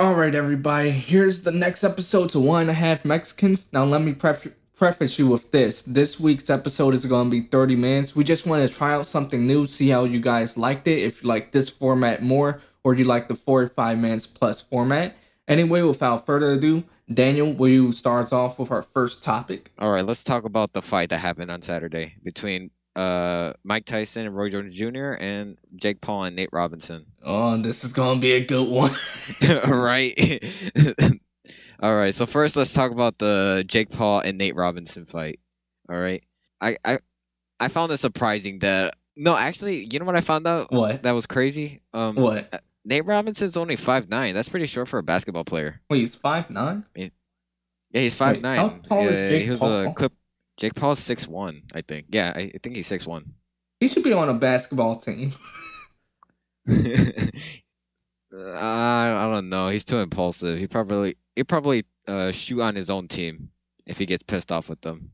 All right, everybody. Here's the next episode to One and a Half Mexicans. Now, let me pref- preface you with this. This week's episode is going to be 30 minutes. We just want to try out something new, see how you guys liked it. If you like this format more, or you like the 45 minutes plus format. Anyway, without further ado, Daniel, will you start off with our first topic? All right, let's talk about the fight that happened on Saturday between uh, Mike Tyson and Roy Jones Jr. and Jake Paul and Nate Robinson. Oh, this is gonna be a good one. All right. All right. So first, let's talk about the Jake Paul and Nate Robinson fight. All right. I I I found it surprising that no, actually, you know what I found out? What? That was crazy. Um, What? Nate Robinson's only five nine. That's pretty short for a basketball player. Wait, he's five nine. Yeah, he's five Wait, nine. how tall is yeah, Jake he was Paul? a clip. Jake Paul's six one, I think. Yeah, I, I think he's six one. He should be on a basketball team. I, I don't know. He's too impulsive. He probably he probably uh, shoot on his own team if he gets pissed off with them.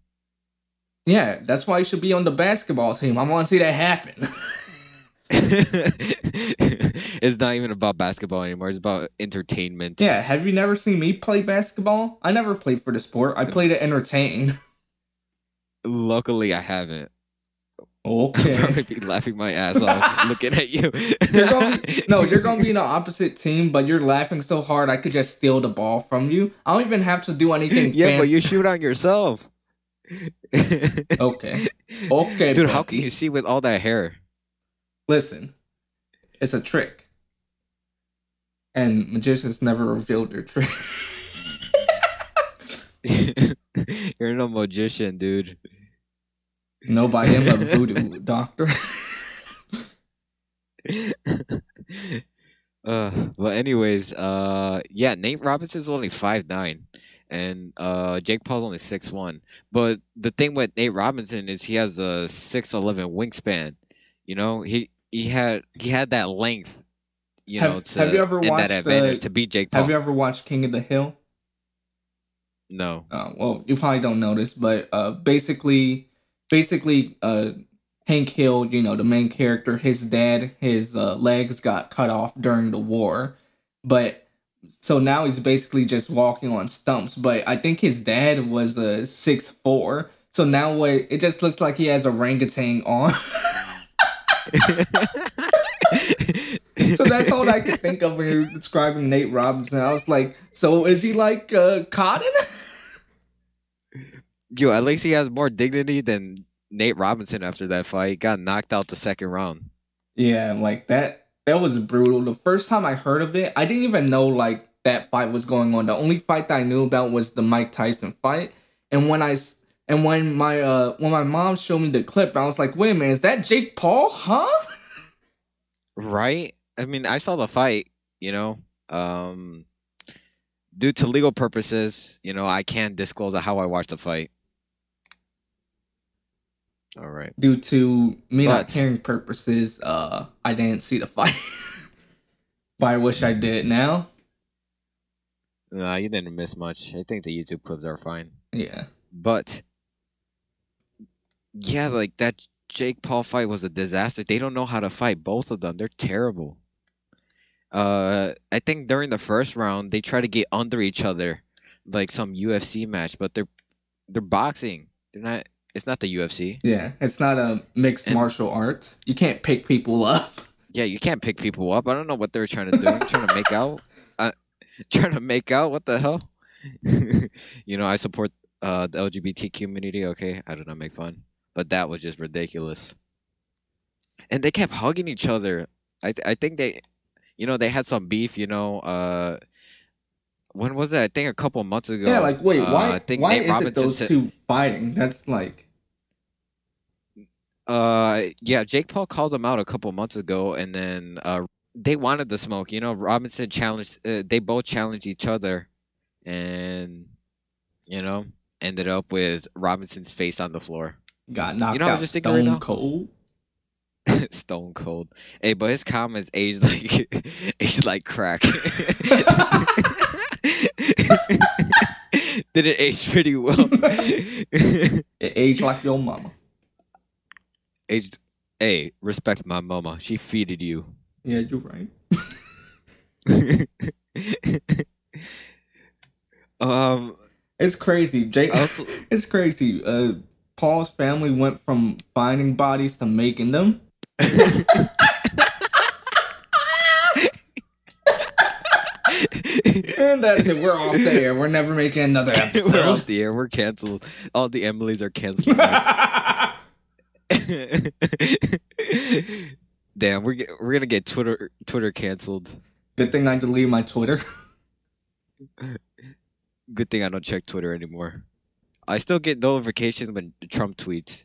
Yeah, that's why he should be on the basketball team. I want to see that happen. it's not even about basketball anymore. It's about entertainment. yeah, have you never seen me play basketball? I never played for the sport. I played to entertain. Luckily, I haven't. Oh. Okay. I'd probably be laughing my ass off looking at you. You're gonna be, no, you're gonna be in the opposite team, but you're laughing so hard I could just steal the ball from you. I don't even have to do anything. yeah, but you shoot on yourself. Okay, okay, Dude, how can you see with all that hair? listen? It's a trick, and magicians never revealed their trick. You're no magician, dude. Nobody am a voodoo doctor. uh, but anyways, uh, yeah, Nate Robinson's only five nine, and uh, Jake Paul's only six one. But the thing with Nate Robinson is he has a six eleven wingspan. You know, he he had he had that length. You Have- know, to, have you ever watched, that advantage uh, to beat Jake Paul? have you ever watched King of the Hill? No. uh, well, you probably don't know this, but uh, basically, basically, uh, Hank Hill, you know, the main character, his dad, his uh, legs got cut off during the war, but so now he's basically just walking on stumps. But I think his dad was a uh, six four, so now what? It just looks like he has orangutan on. so that's all I could think of when you're describing Nate Robinson. I was like, so is he like uh, Cotton? Yo, at least he has more dignity than Nate Robinson after that fight. Got knocked out the second round. Yeah, like that that was brutal. The first time I heard of it, I didn't even know like that fight was going on. The only fight that I knew about was the Mike Tyson fight. And when I and when my uh when my mom showed me the clip, I was like, "Wait a minute, is that Jake Paul? Huh?" Right? I mean, I saw the fight, you know. Um due to legal purposes, you know, I can't disclose how I watched the fight. All right. Due to me not But- caring purposes, uh I didn't see the fight. but I wish I did now. Nah, you didn't miss much. I think the YouTube clips are fine. Yeah. But yeah, like that Jake Paul fight was a disaster. They don't know how to fight both of them. They're terrible. Uh I think during the first round they try to get under each other like some UFC match, but they're they're boxing. They're not it's not the UFC. Yeah. It's not a mixed And- martial arts. You can't pick people up. Yeah, you can't pick people up. I don't know what they're trying to do. trying to make out. Uh, trying to make out. What the hell? you know, I support uh, the LGBT community. Okay, I do not know, make fun, but that was just ridiculous. And they kept hugging each other. I th- I think they, you know, they had some beef. You know, uh, when was it? I think a couple months ago. Yeah, like wait, uh, why I think why Nate is it those said- two fighting? That's like Uh, yeah, Jake Paul called him out a couple months ago, and then uh, they wanted the smoke. You know, Robinson challenged. Uh, they both challenged each other, and you know, ended up with Robinson's face on the floor. got knocked know, I was out just thinking right stone now. cold. Stone cold. Hey, but his comments aged like aged like crack. Did it age pretty well? It aged like your mama. aged. Hey, respect my mama. She feeded you. Yeah, you're right. Um, It's crazy. Jake Also- it's crazy. Uh Paul's family went from finding bodies to making them. And that's it. We're off the air. We're never making another episode. we're off the air. We're canceled. All the Emilys are canceled. Damn, we're ge- we're gonna get Twitter Twitter canceled. Good thing I deleted my Twitter. Good thing I don't check Twitter anymore. I still get notifications when Trump tweets,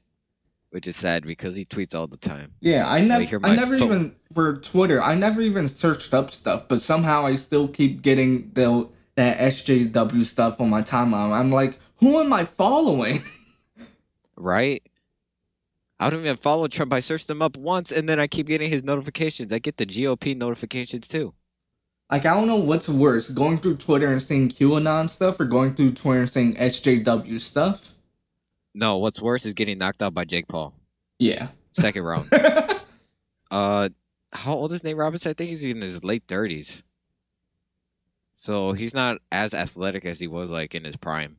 which is sad because he tweets all the time. Yeah, I never, I never phone. even for Twitter. I never even searched up stuff, but somehow I still keep getting the that SJW stuff on my timeline. I'm like, who am I following? Right? I don't even follow Trump. I searched him up once and then I keep getting his notifications. I get the GOP notifications too. like, I don't know what's worse: going through Twitter and seeing QAnon stuff, or going through Twitter and seeing SJW stuff. No, what's worse is getting knocked out by Jake Paul. Yeah. Second round. Uh, how old is Nate Robinson? I think he's in his late thirties. So he's not as athletic as he was like in his prime.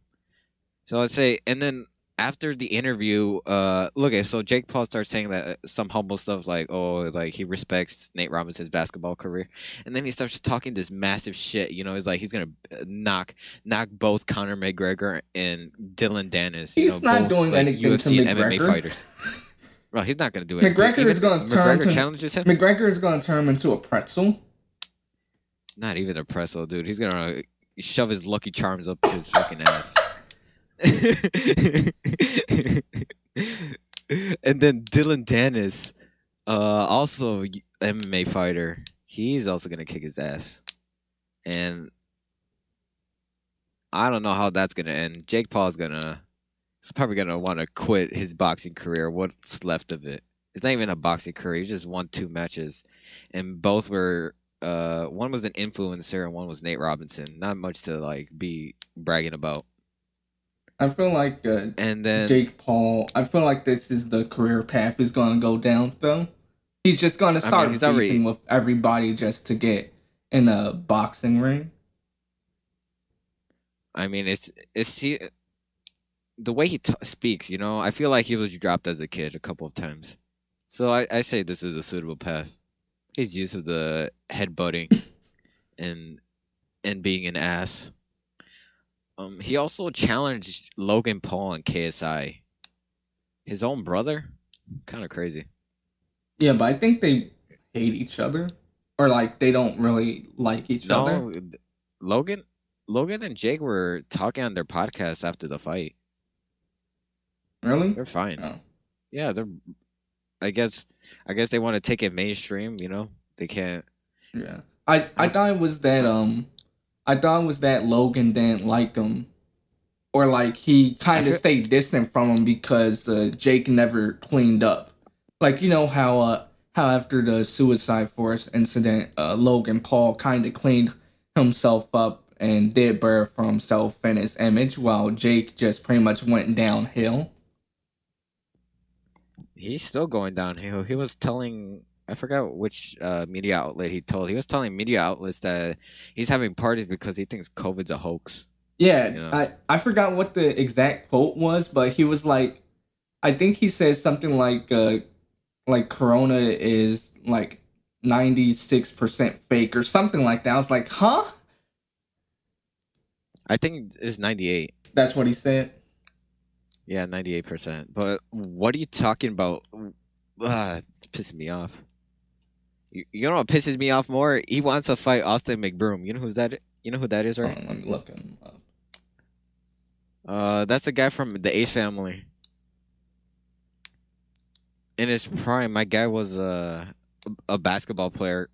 So I'd say, and then after the interview, uh, look at so Jake Paul starts saying that uh, some humble stuff like, oh, like he respects Nate Robinson's basketball career, and then he starts talking this massive shit. You know, he's like he's gonna uh, knock knock both Conor McGregor and Dillon Danis. you He's know, not both, doing like, anything to UFC and MMA McGregor. fighters. Bro, he's not gonna do it. McGregor is gonna turn McGregor to- challenges him. McGregor is going to turn him into a pretzel. Not even a pretzel, dude. He's gonna shove his Lucky Charms up his fucking ass. and then Dillon Danis, uh, also MMA fighter. He's also gonna kick his ass, and I don't know how that's gonna end. Jake Paul's gonna, he's probably gonna want to quit his boxing career. What's left of it? It's not even a boxing career. He just won two matches, and both were uh one was an influencer and one was Nate Robinson. Not much to like be bragging about. I feel like uh, And then Jake Paul. I feel like this is the career path he's going to go down. Though he's just going to mean, start he's beefing already- with everybody just to get in a boxing ring. I mean it's it's see, the way he t- speaks, you know, I feel like he was dropped as a kid a couple of times. So I, I say this is a suitable path. His use of the headbutting and and being an ass. Um, he also challenged Logan Paul and KSI. His own brother, kind of crazy. Yeah, but I think they hate each other, or like they don't really like each other. No, th- Logan, Logan and Jake were talking on their podcast after the fight. Really? They're fine. No. Yeah, they're. I guess. I guess they want to take it mainstream. You know, they can't. Yeah. I I thought it was that um, I thought it was that Logan didn't like him, or like he kind of stayed distant from him because uh, Jake never cleaned up. Like you know how uh how after the Suicide Forest incident, uh, Logan Paul kind of cleaned himself up and did better for himself and his image, while Jake just pretty much went downhill. He's still going downhill. He was telling. I forgot which uh, media outlet he told. He was telling media outlets that he's having parties because he thinks COVID's a hoax. Yeah, Yeah. I, I forgot what the exact quote was, but he was like, I think he said something like, uh, like Corona is like ninety six percent fake or something like that. I was like, huh? I think it's ninety eight. That's what he said. Yeah, ninety eight percent. But what are you talking about? It's pissing me off. You, you know what pisses me off more? He wants to fight Austin McBroom. You know who's that? You know who that is, right? on, let me look him up. Uh, that's the guy from the Ace family. In his prime, my guy was a a basketball player,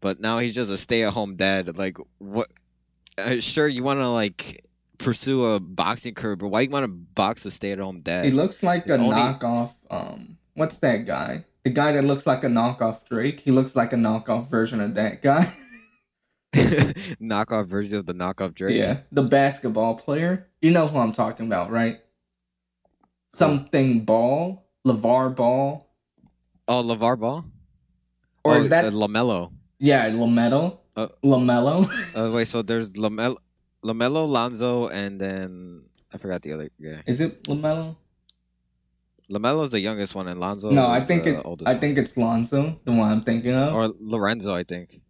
but now he's just a stay at home dad. Like, what? Uh, sure, you want to like pursue a boxing career, but why you want to box a stay at home dad? He looks like It's a only- knockoff. Um, what's that guy? The guy that looks like a knockoff Drake. He looks like a knockoff version of that guy. knockoff version of the knockoff Drake. Yeah, the basketball player. You know who I'm talking about, right? Something Ball, LaVar Ball, Oh, LaVar Ball. or oh, is that uh, Lamelo? yeah Lamelo? Uh, Lamelo. Uh, wait, so there's Lamelo. Lamelo, Lonzo, and then I forgot the other guy. Is it Lamelo? Lamelo's the youngest one, and Lonzo. no, I is think the it. I one. think it's Lonzo, the one I'm thinking of. or Lorenzo. I think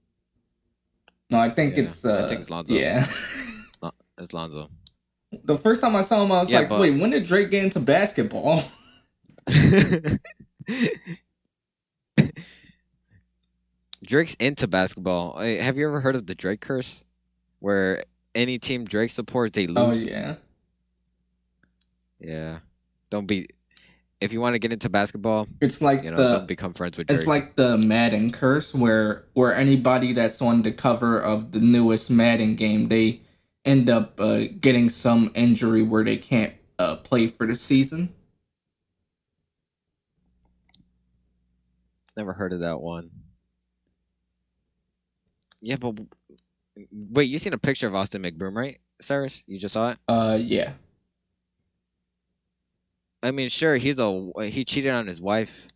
no, I think yeah, it's. I Uh, think it's Lonzo. Yeah. it's Lonzo. the first time I saw him, I was Yeah, like, but- "Wait, when did Drake get into basketball?" Drake's into basketball. Have you ever heard of the Drake curse, where any team Drake supports, they lose? oh lose? yeah. yeah. Don't be. If you want to get into basketball, It's like you know, the become friends with Drake. It's like the Madden curse, where where anybody that's on the cover of the newest Madden game, they end up uh, getting some injury where they can't uh, play for the season. Never heard of that one. Yeah, but wait, you seen a picture of Austin McBroom, right, Cyrus? You just saw it. Uh, yeah. I mean, sure, he's a he cheated on his wife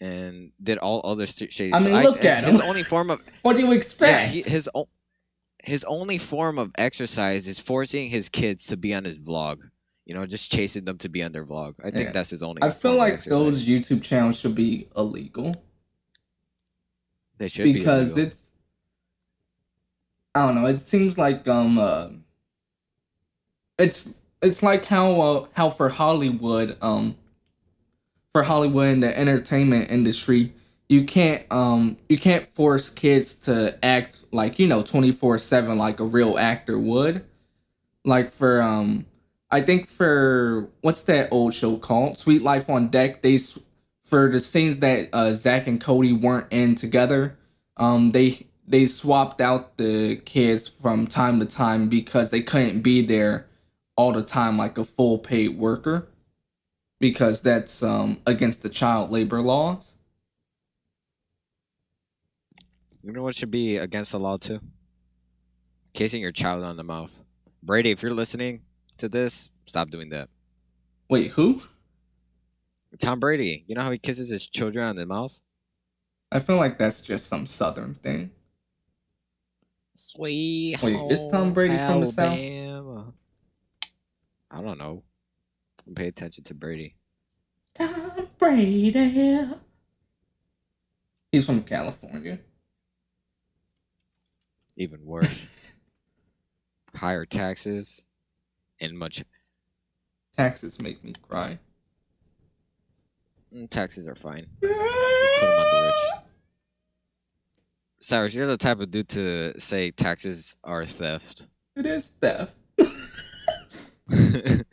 and did all other shady. I mean, stuff. look at his him. only form of What do you yeah, expect? he, his o- his only form of exercise is forcing his kids to be on his vlog. You know, just chasing them to be on their vlog. I think Yeah. that's his only. I feel like those YouTube channels should be illegal they should because illegal. it's. I don't know. It seems like um. Uh, it's it's like how uh, how for Hollywood um. For Hollywood and the entertainment industry, you can't um you can't force kids to act like you know twenty four seven like a real actor would. Like for um, I think for what's that old show called? Suite Life on Deck. They for the scenes that uh, Zach and Cody weren't in together, um, they they swapped out the kids from time to time because they couldn't be there all the time like a full paid worker because that's um against the child labor laws. You know what should be against the law too? Kissing your child on the mouth. Brady, if you're listening to this, stop doing that. Wait, who? Tom Brady, you know how he kisses his children on the mouth? I feel like that's just some southern thing. Sweet. Wait, is Tom home Brady from the South? Alabama. I don't know. Pay attention to Brady. Tom Brady. He's from California. Even worse. Higher taxes and much Taxes make me cry. mm, taxes are fine. put 'em on the rich. Cyrus, you're the type of dude to say taxes are theft. It is theft. It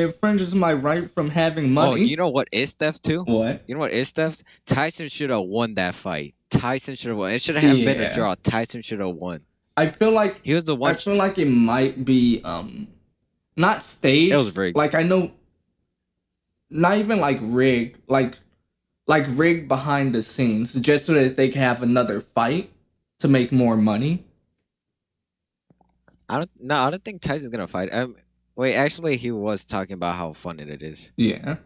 infringes my right from having money. oh, you know what is theft too? what? You know what is theft? Tyson should have won that fight. Tyson should have won. It should have been a draw. Tyson should have won. I feel like He was the one. I feel like it might be um not staged. It was rigged. Like I know not even like rigged, like like rigged behind the scenes just so that they can have another fight to make more money. I don't. No, I don't think Tyson's gonna fight. Um, wait, actually, he was talking about how fun it is. Yeah.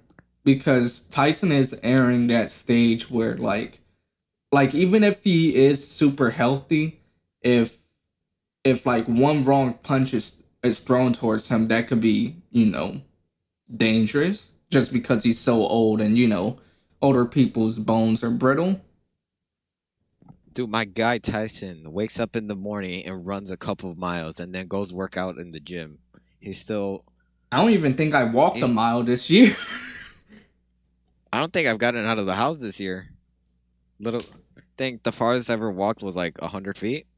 Because Tyson is airing that stage where like like even if he is super healthy, if if like one wrong punch is, is thrown towards him, that could be, you know, dangerous just because he's so old and you know, older people's bones are brittle. Dude, my guy Tyson wakes up in the morning and runs a couple of miles, and then goes work out in the gym. He's still. I don't even think I walked a mile this year. I don't think I've gotten out of the house this year. Little, think the farthest I ever walked was like hundred feet.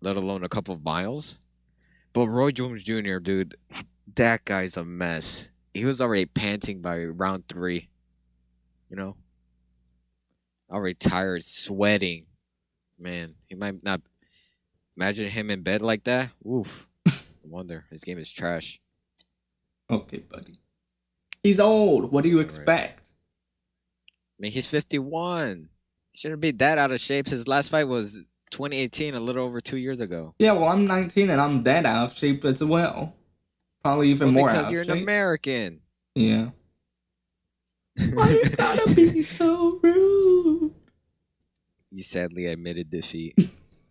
Let alone a couple of miles. But Roy Jones Jr., dude, that guy's a mess. He was already panting by round three. You know, already tired, sweating. Man, he might not. Imagine him in bed like that. Oof. Wonder his game is trash. okay, buddy. He's old. What do you expect? I mean, he's 51. He shouldn't be that out of shape. His last fight was 2018, a little over two years ago. Yeah, well, I'm 19 and I'm that out of shape as well. Probably even Well, more because you're an shape. American. Yeah. Why you gotta be so rude? you sadly admitted defeat.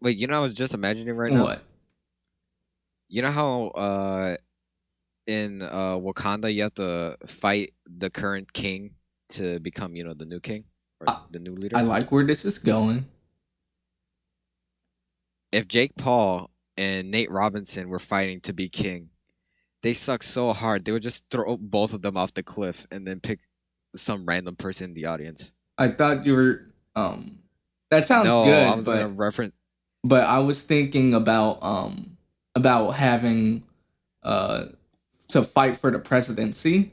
Wait, you know, I was just imagining right now. what? You know how uh, in uh, Wakanda you have to fight the current king to become, you know, the new king or I- the new leader. I like where this is going. if Jake Paul and Nate Robinson were fighting to be king, they suck so hard they would just throw both of them off the cliff and then pick some random person in the audience. I thought you were um that sounds no, good, I was but gonna reference. But I was thinking about um about having uh to fight for the presidency.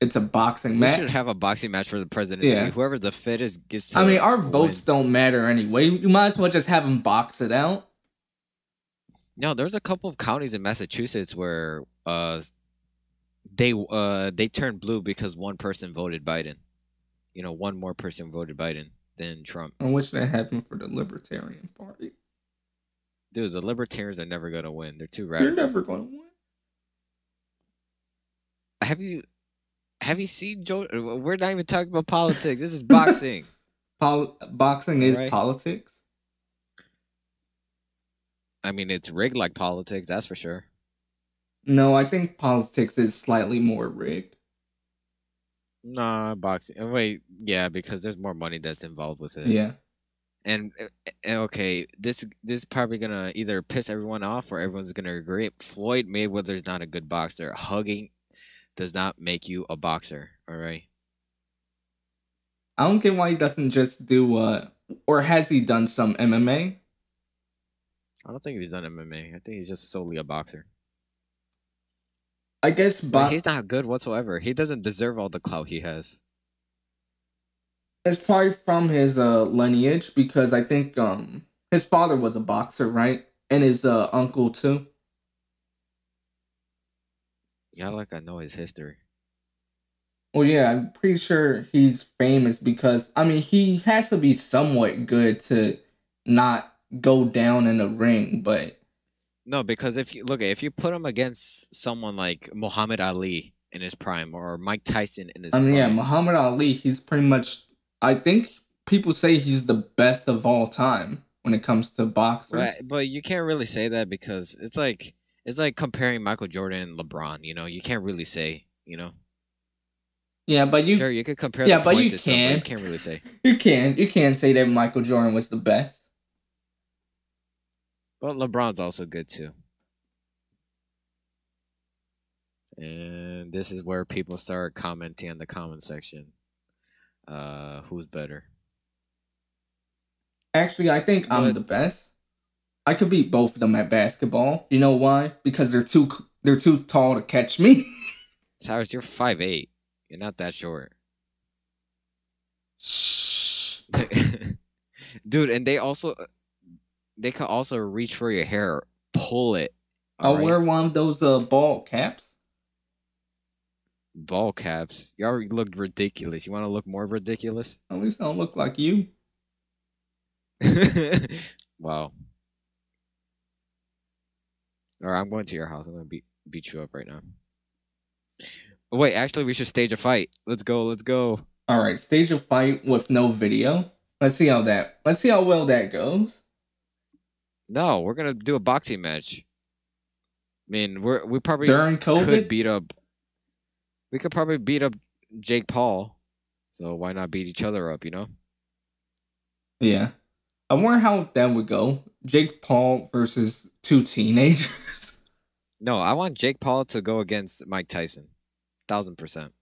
It's a boxing We match. should have a boxing match for the presidency. Yeah. Whoever's the fittest gets to. I mean, our win. votes don't matter anyway. You might as well just have them box it out. No, there's a couple of counties in Massachusetts where uh they uh they turned blue because one person voted Biden. You know, one more person voted Biden than Trump. I wish that happened for the Libertarian Party. Dude, the libertarians are never gonna win. They're too radical. You're never going to win. have you have you seen Joe? We're not even talking about politics. This is boxing. Pol- boxing is Right. politics. I mean, it's rigged like politics, that's for sure. No, I think politics is slightly more rigged. Nah, boxing. Wait, yeah, because there's more money that's involved with it. Yeah. And uh, uh, okay, this this is probably gonna either piss everyone off or everyone's gonna agree. Floyd Mayweather's not a good boxer. Hugging does not make you a boxer. All right. I don't get why he doesn't just do uh or has he done some MMA? I don't think he's done MMA. I think he's just solely a boxer. I guess But bo- he's not good whatsoever. He doesn't deserve all the clout he has. it's probably from his uh lineage because I think um his father was a boxer, right? And his uh uncle too. Yeah, like I know his history. Well, yeah, I'm pretty sure he's famous because I mean he has to be somewhat good to not go down in a ring, but No, because if you look at if you put him against someone like Muhammad Ali in his prime or Mike Tyson in his um, prime I mean, yeah, Muhammad Ali, he's pretty much. I think people say he's the best of all time when it comes to boxers. right? But you can't really say that because it's like it's like comparing Michael Jordan and LeBron. You know, you can't really say. You know, Yeah, but you sure you could compare. yeah, the but you and stuff, can. you can't really say. you can you can say that Michael Jordan was the best. But LeBron's also good too. And this is where people start commenting in the comment section. Uh, who's better? Actually, I think I'm the best. I could beat both of them at basketball. You know why? Because they're too they're too tall to catch me. Cyrus, you're five eight. You're not that short. Shh. Dude, and they also they could also reach for your hair, pull it. I'll alright? wear one of those uh ball caps. ball caps. You already looked ridiculous. You want to look more ridiculous? At least I don't look like you. wow. All right, I'm going to your house. I'm gonna beat beat you up right now. Wait, actually, we should stage a fight. Let's go. Let's go. All right, stage a fight with no video. Let's see how that. Let's see how well that goes. No, we're gonna do a boxing match. I mean, we're we probably During could COVID, beat up. We could probably beat up Jake Paul. So why not beat each other up? You know. yeah. I wonder how that would go. Jake Paul versus two teenagers. No, I want Jake Paul to go against Mike Tyson, thousand percent.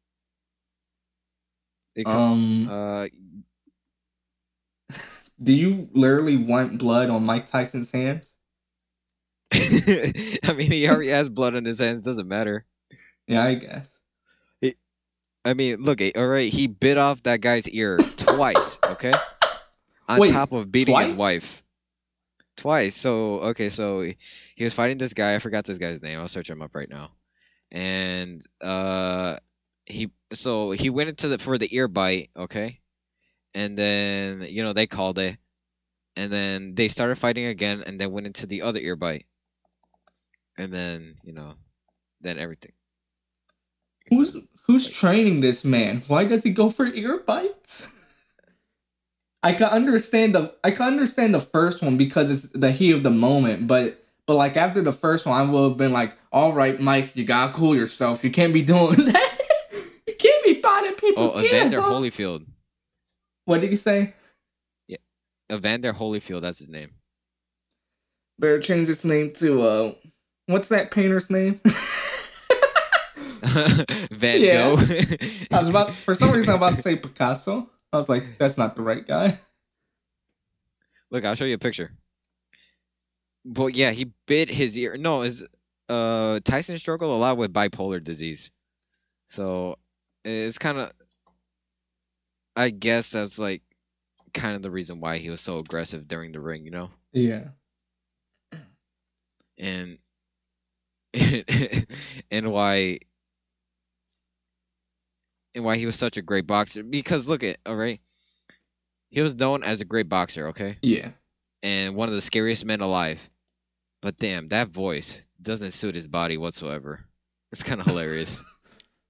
Because, um, uh, do you literally want blood on Mike Tyson's hands? I mean, he already has blood on his hands. Doesn't matter. Yeah, I guess. I mean, look, eh, all right, he bit off that guy's ear twice. Okay, on Wait, top of beating his wife. Twice. So okay, so he he was fighting this guy. I forgot this guy's name. I'll search him up right now. And uh, he so he went into the for the ear bite. Okay, and then you know they called it, and then they started fighting again, and then went into the other ear bite, and then you know, then everything. Who's who's training this man? Why does he go for ear bites? I can understand the I can understand the first one because it's the heat of the moment, but but like after the first one, I would have been like, "All right, Mike, you gotta cool yourself. You can't be doing that. you can't be biting people's Oh, ears Evander off." Holyfield. What did you say? Yeah, Evander Holyfield, that's his name. Better change its name to uh, what's that painter's name? Van. Gogh. I was about for some reason I'm about to say Picasso. I was like, that's not the right guy. Look, I'll show you a picture. But yeah, he bit his ear. No, is uh Tyson struggled a lot with bipolar disease. So it's kind of I guess that's like kind of the reason why he was so aggressive during the ring, you know? Yeah. And and why and why he was such a great boxer because look at all right. He was known as a great boxer, okay? Yeah. and one of the scariest men alive. But damn, that voice doesn't suit his body whatsoever. It's kind of hilarious.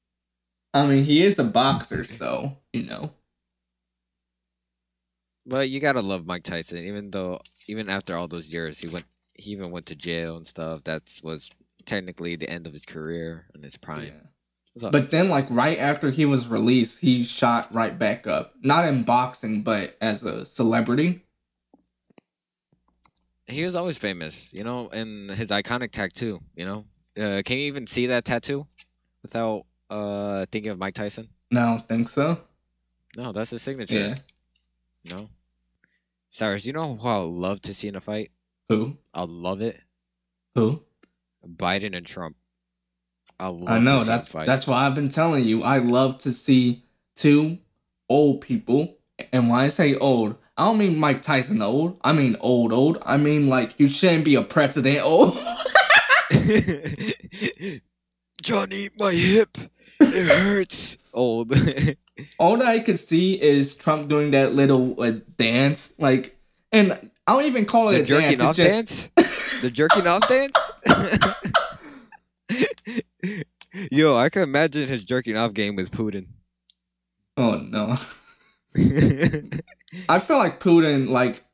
I mean, he is a boxer, so you know. But you gotta love Mike Tyson, even though even after all those years, he went he even went to jail and stuff. That was technically the end of his career and his prime. Yeah. But then, like right after he was released, he shot right back up. Not in boxing, but as a celebrity. he was always famous, you know, and his iconic tattoo. You know, uh, can you even see that tattoo without uh thinking of Mike Tyson? No, I don't think so. No, that's his signature. Yeah. No. Cyrus, you know who I would love to see in a fight? Who? I'll love it. Who? Biden and Trump. I love I know that's that's why I've been telling you. I love to see two old people, and when I say old, I don't mean Mike Tyson old. I mean old, old. I mean like you shouldn't be a president old. Johnny, my hip, it hurts. Old. All that I could see is Trump doing that little uh, dance, like, and I don't even call it the a jerking dance. off just, dance. The jerking off dance. Yo, I can imagine his jerking off game with Putin. Oh no. I feel like Putin, like,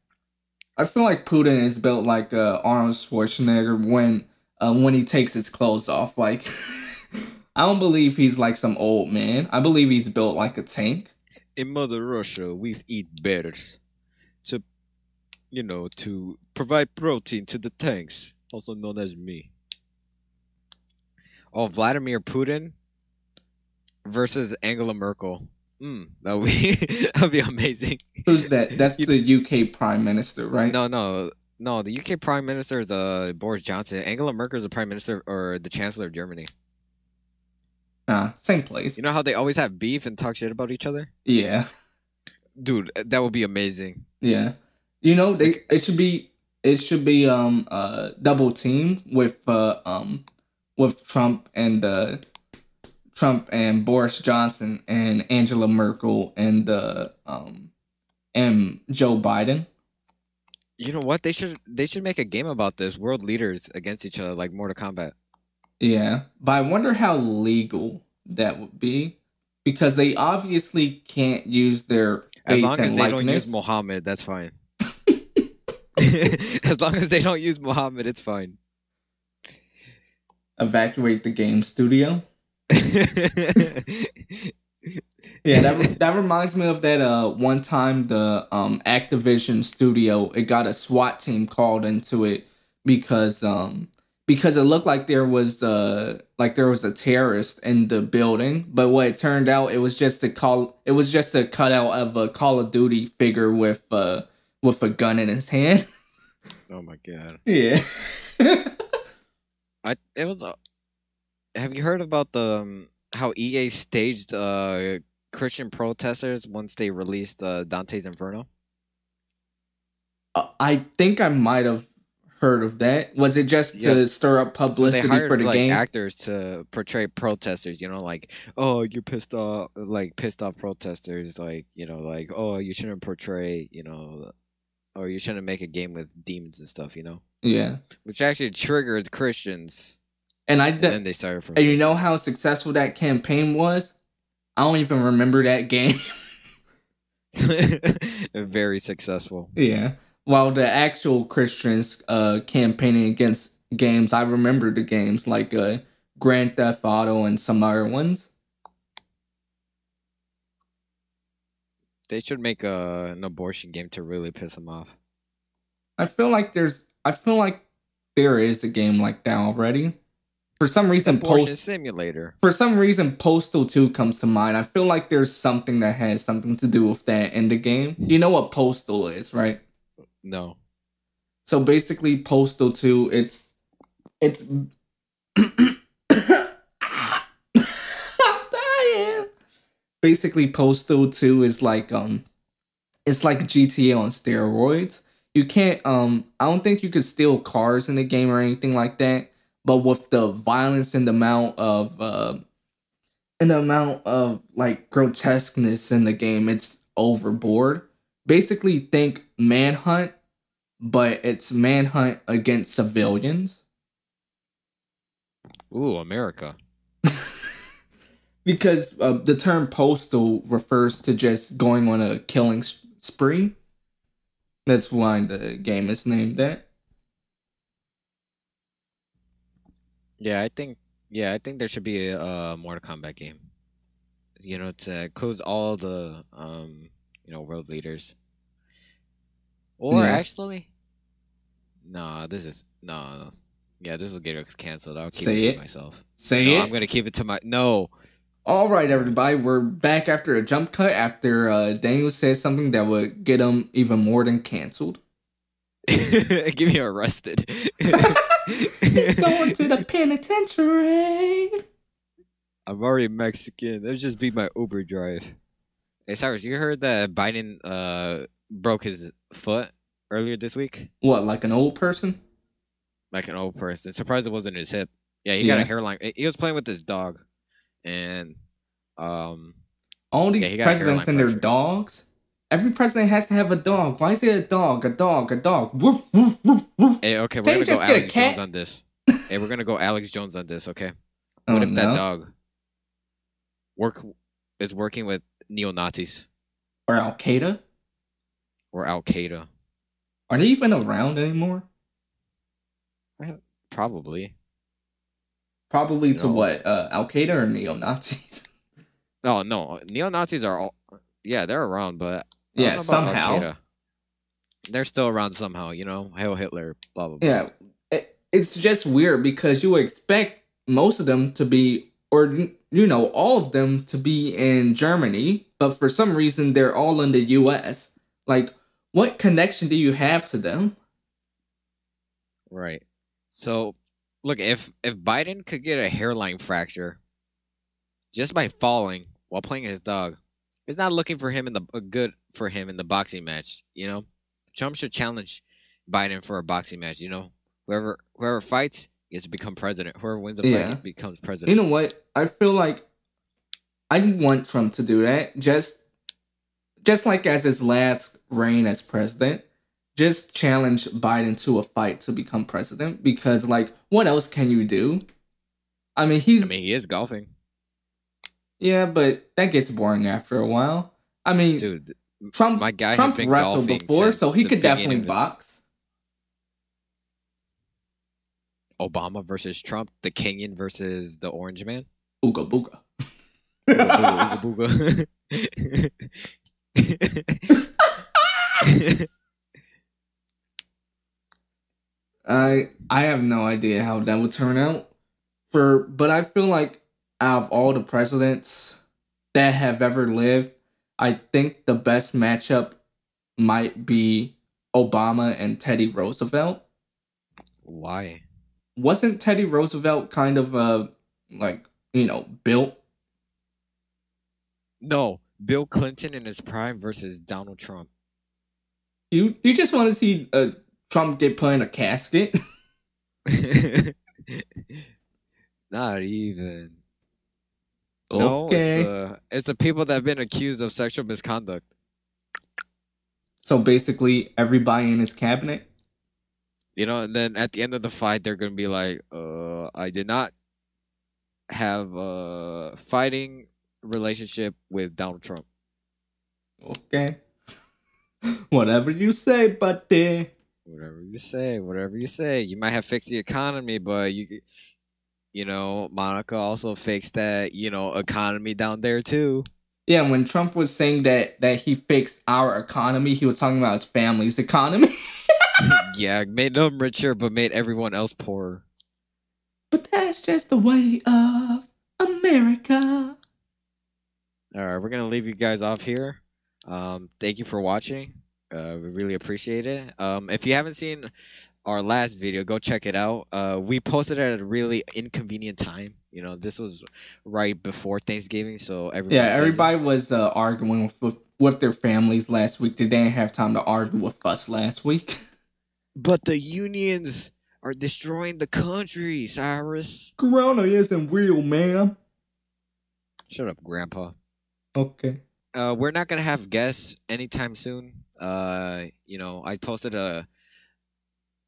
I feel like Putin is built like uh, Arnold Schwarzenegger when uh, when he takes his clothes off. Like, I don't believe he's like some old man. I believe he's built like a tank. in Mother Russia, we eat bears to, you know, to provide protein to the tanks, also known as me. Oh, Vladimir Putin versus Angela Merkel. Mm, that would be that would be amazing. Who's that? That's the UK Prime Minister, right? No, no, no. The UK Prime Minister is uh Boris Johnson. Angela Merkel is the Prime Minister or the Chancellor of Germany. Nah, same place. You know how they always have beef and talk shit about each other? Yeah, Dude, that would be amazing. yeah. You know, they it should be it should be um uh double team with uh um with Trump and uh Trump and Boris Johnson and Angela Merkel and uh um and Joe Biden. You know what? They should they should make a game about this. World leaders against each other, like Mortal Kombat. Yeah, but I wonder how legal that would be because they obviously can't use their As long as they don't use Muhammad, that's fine. as long as they don't use Muhammad, it's fine. Evacuate the game studio. Yeah, that that reminds me of that uh one time the um Activision studio it got a SWAT team called into it because um because it looked like there was uh like there was a terrorist in the building, but what it turned out it was just a call it was just a cutout of a Call of Duty figure with uh with a gun in his hand. oh my god! yeah. I it was. Uh, have you heard about the um, how EA staged uh Christian protesters once they released uh, Dante's Inferno? Uh, I think I might have heard of that. Was it just to stir up So publicity hired for the like game? actors to portray protesters. You know, like oh, you're pissed off, like pissed off protesters. Like you know, like oh, you shouldn't portray, you know, or you shouldn't make a game with demons and stuff. You know, yeah. which actually triggered Christians, And I and then they started. and you know how successful that campaign was? I don't even remember that game. Very successful. Yeah. While the actual Christians uh campaigning against games, I remember the games like uh Grand Theft Auto and some other ones. They should make a, an abortion game to really piss them off. I feel like there's I feel like there is a game like that already. For some reason Post simulator. for some reason Postal 2 comes to mind. I feel like there's something that has something to do with that in the game. You know what Postal is, right? No. So basically, Postal Two, it's it's. Basically, Postal Two is like um, it's like GTA on steroids. You can't um, I don't think you could steal cars in the game or anything like that. But with the violence and the amount of uh, and the amount of like grotesqueness in the game, it's overboard. Basically, think Manhunt but it's manhunt against civilians. Ooh, America. because uh, the term postal refers to just going on a killing spree. That's why the game is named that. Yeah, I think. Yeah, I think there should be a uh, Mortal Kombat game. You know, to close all the um, you know, world leaders. Or Yeah. actually, nah, this is no, no. Yeah, this will get us canceled. I'll keep Say it to it. myself. Say no, it. I'm gonna keep it to my. No, All right, everybody, we're back after a jump cut after uh, Daniel said something that would get him even more than canceled. give me arrested. He's going to the penitentiary. I'm already Mexican. That'd just be my Uber drive. Hey Cyrus, you heard that Biden uh broke his foot earlier this week? What, like an old person? Like an old person. Surprised it wasn't his hip. Yeah, he got a hairline. He was playing with his dog, and um, All these Yeah, he got a presidents and their dogs. Every president has to have a dog. Why is it a dog? A dog? A dog? Woof woof woof woof. hey, okay, we're you gonna go just get a Alex Jones on this. hey, we're gonna go Alex Jones on this. Okay, Oh, what if that no. dog work is working with neo Nazis or Al Qaeda? or Al Qaeda? Are they even around anymore? Probably. Probably to No. what? Uh, Al Qaeda or neo Nazis? Oh no, neo Nazis are all yeah, they're around, but Yeah, somehow. Al-Qaeda. They're still around somehow, you know. Hail Hitler, blah blah blah. yeah, it, it's just weird because you expect most of them to be, or you know, all of them to be in Germany, but for some reason they're all in the U.S. Like, what connection do you have to them? Right. So, look, if if Biden could get a hairline fracture just by falling while playing his dog, it's not looking for him in the uh, good for him in the boxing match. You know, Trump should challenge Biden for a boxing match. You know, whoever whoever fights gets to become president. Whoever wins the fight Yeah. becomes president. You know what? I feel like I want Trump to do that. Just just like as his last reign as president, just challenge Biden to a fight to become president because like what else can you do? I mean, he's I mean, he is golfing, yeah, but that gets boring after a while. I mean, dude. Trump my guy Trump wrestled before, so he could definitely box. Obama versus Trump, the Kenyan versus the Orange Man. Ooga booga. Ooga booga, ooga booga. I I have no idea how that would turn out. For but I feel like out of all the presidents that have ever lived, I think the best matchup might be Obama and Teddy Roosevelt. Why? Wasn't Teddy Roosevelt kind of uh like, you know, built? No, Bill Clinton in his prime versus Donald Trump. You you just want to see uh, Trump get put in a casket? Not even. No, it's okay. the it's the people that have been accused of sexual misconduct. So basically everybody in his cabinet? You know, and then at the end of the fight, they're gonna be like, "Uh, I did not have a fighting relationship with Donald Trump." Okay. Whatever you say, buddy. Whatever you say, whatever you say. You might have fixed the economy, but you, you know, Monica also fixed that, you know, economy down there too. Yeah, when Trump was saying that that he fixed our economy, he was talking about his family's economy. yeah, made them richer, but made everyone else poorer. But that's just the way of America. All right, we're gonna leave you guys off here. Um, thank you for watching. Uh, we really appreciate it. Um, if you haven't seen our last video, go check it out. Uh, we posted it at a really inconvenient time. You know, this was right before Thanksgiving, so everybody yeah, everybody was uh, arguing with, with with their families last week. They didn't have time to argue with us last week. But the unions are destroying the country, Cyrus. Corona isn't real, man. Shut up, Grandpa. Okay. Uh, we're not gonna have guests anytime soon. Uh, you know, I posted a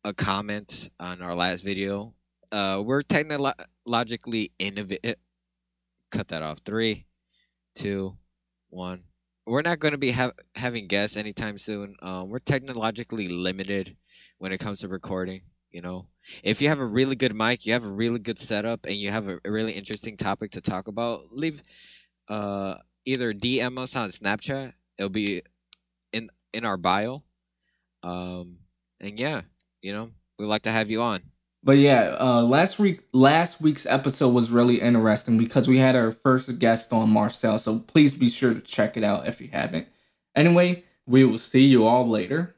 a comment on our last video. Uh, we're technologically innovative. Cut that off. Three, two, one. We're not going to be ha- having guests anytime soon. Um, we're technologically limited when it comes to recording. You know, if you have a really good mic, you have a really good setup, and you have a, really interesting topic to talk about, leave uh either DM us on Snapchat. It'll be in in our bio. Um, and yeah, you know, we'd like to have you on. But yeah, uh, last week last week's episode was really interesting because we had our first guest on Marcel. So please be sure to check it out if you haven't. Anyway, we will see you all later.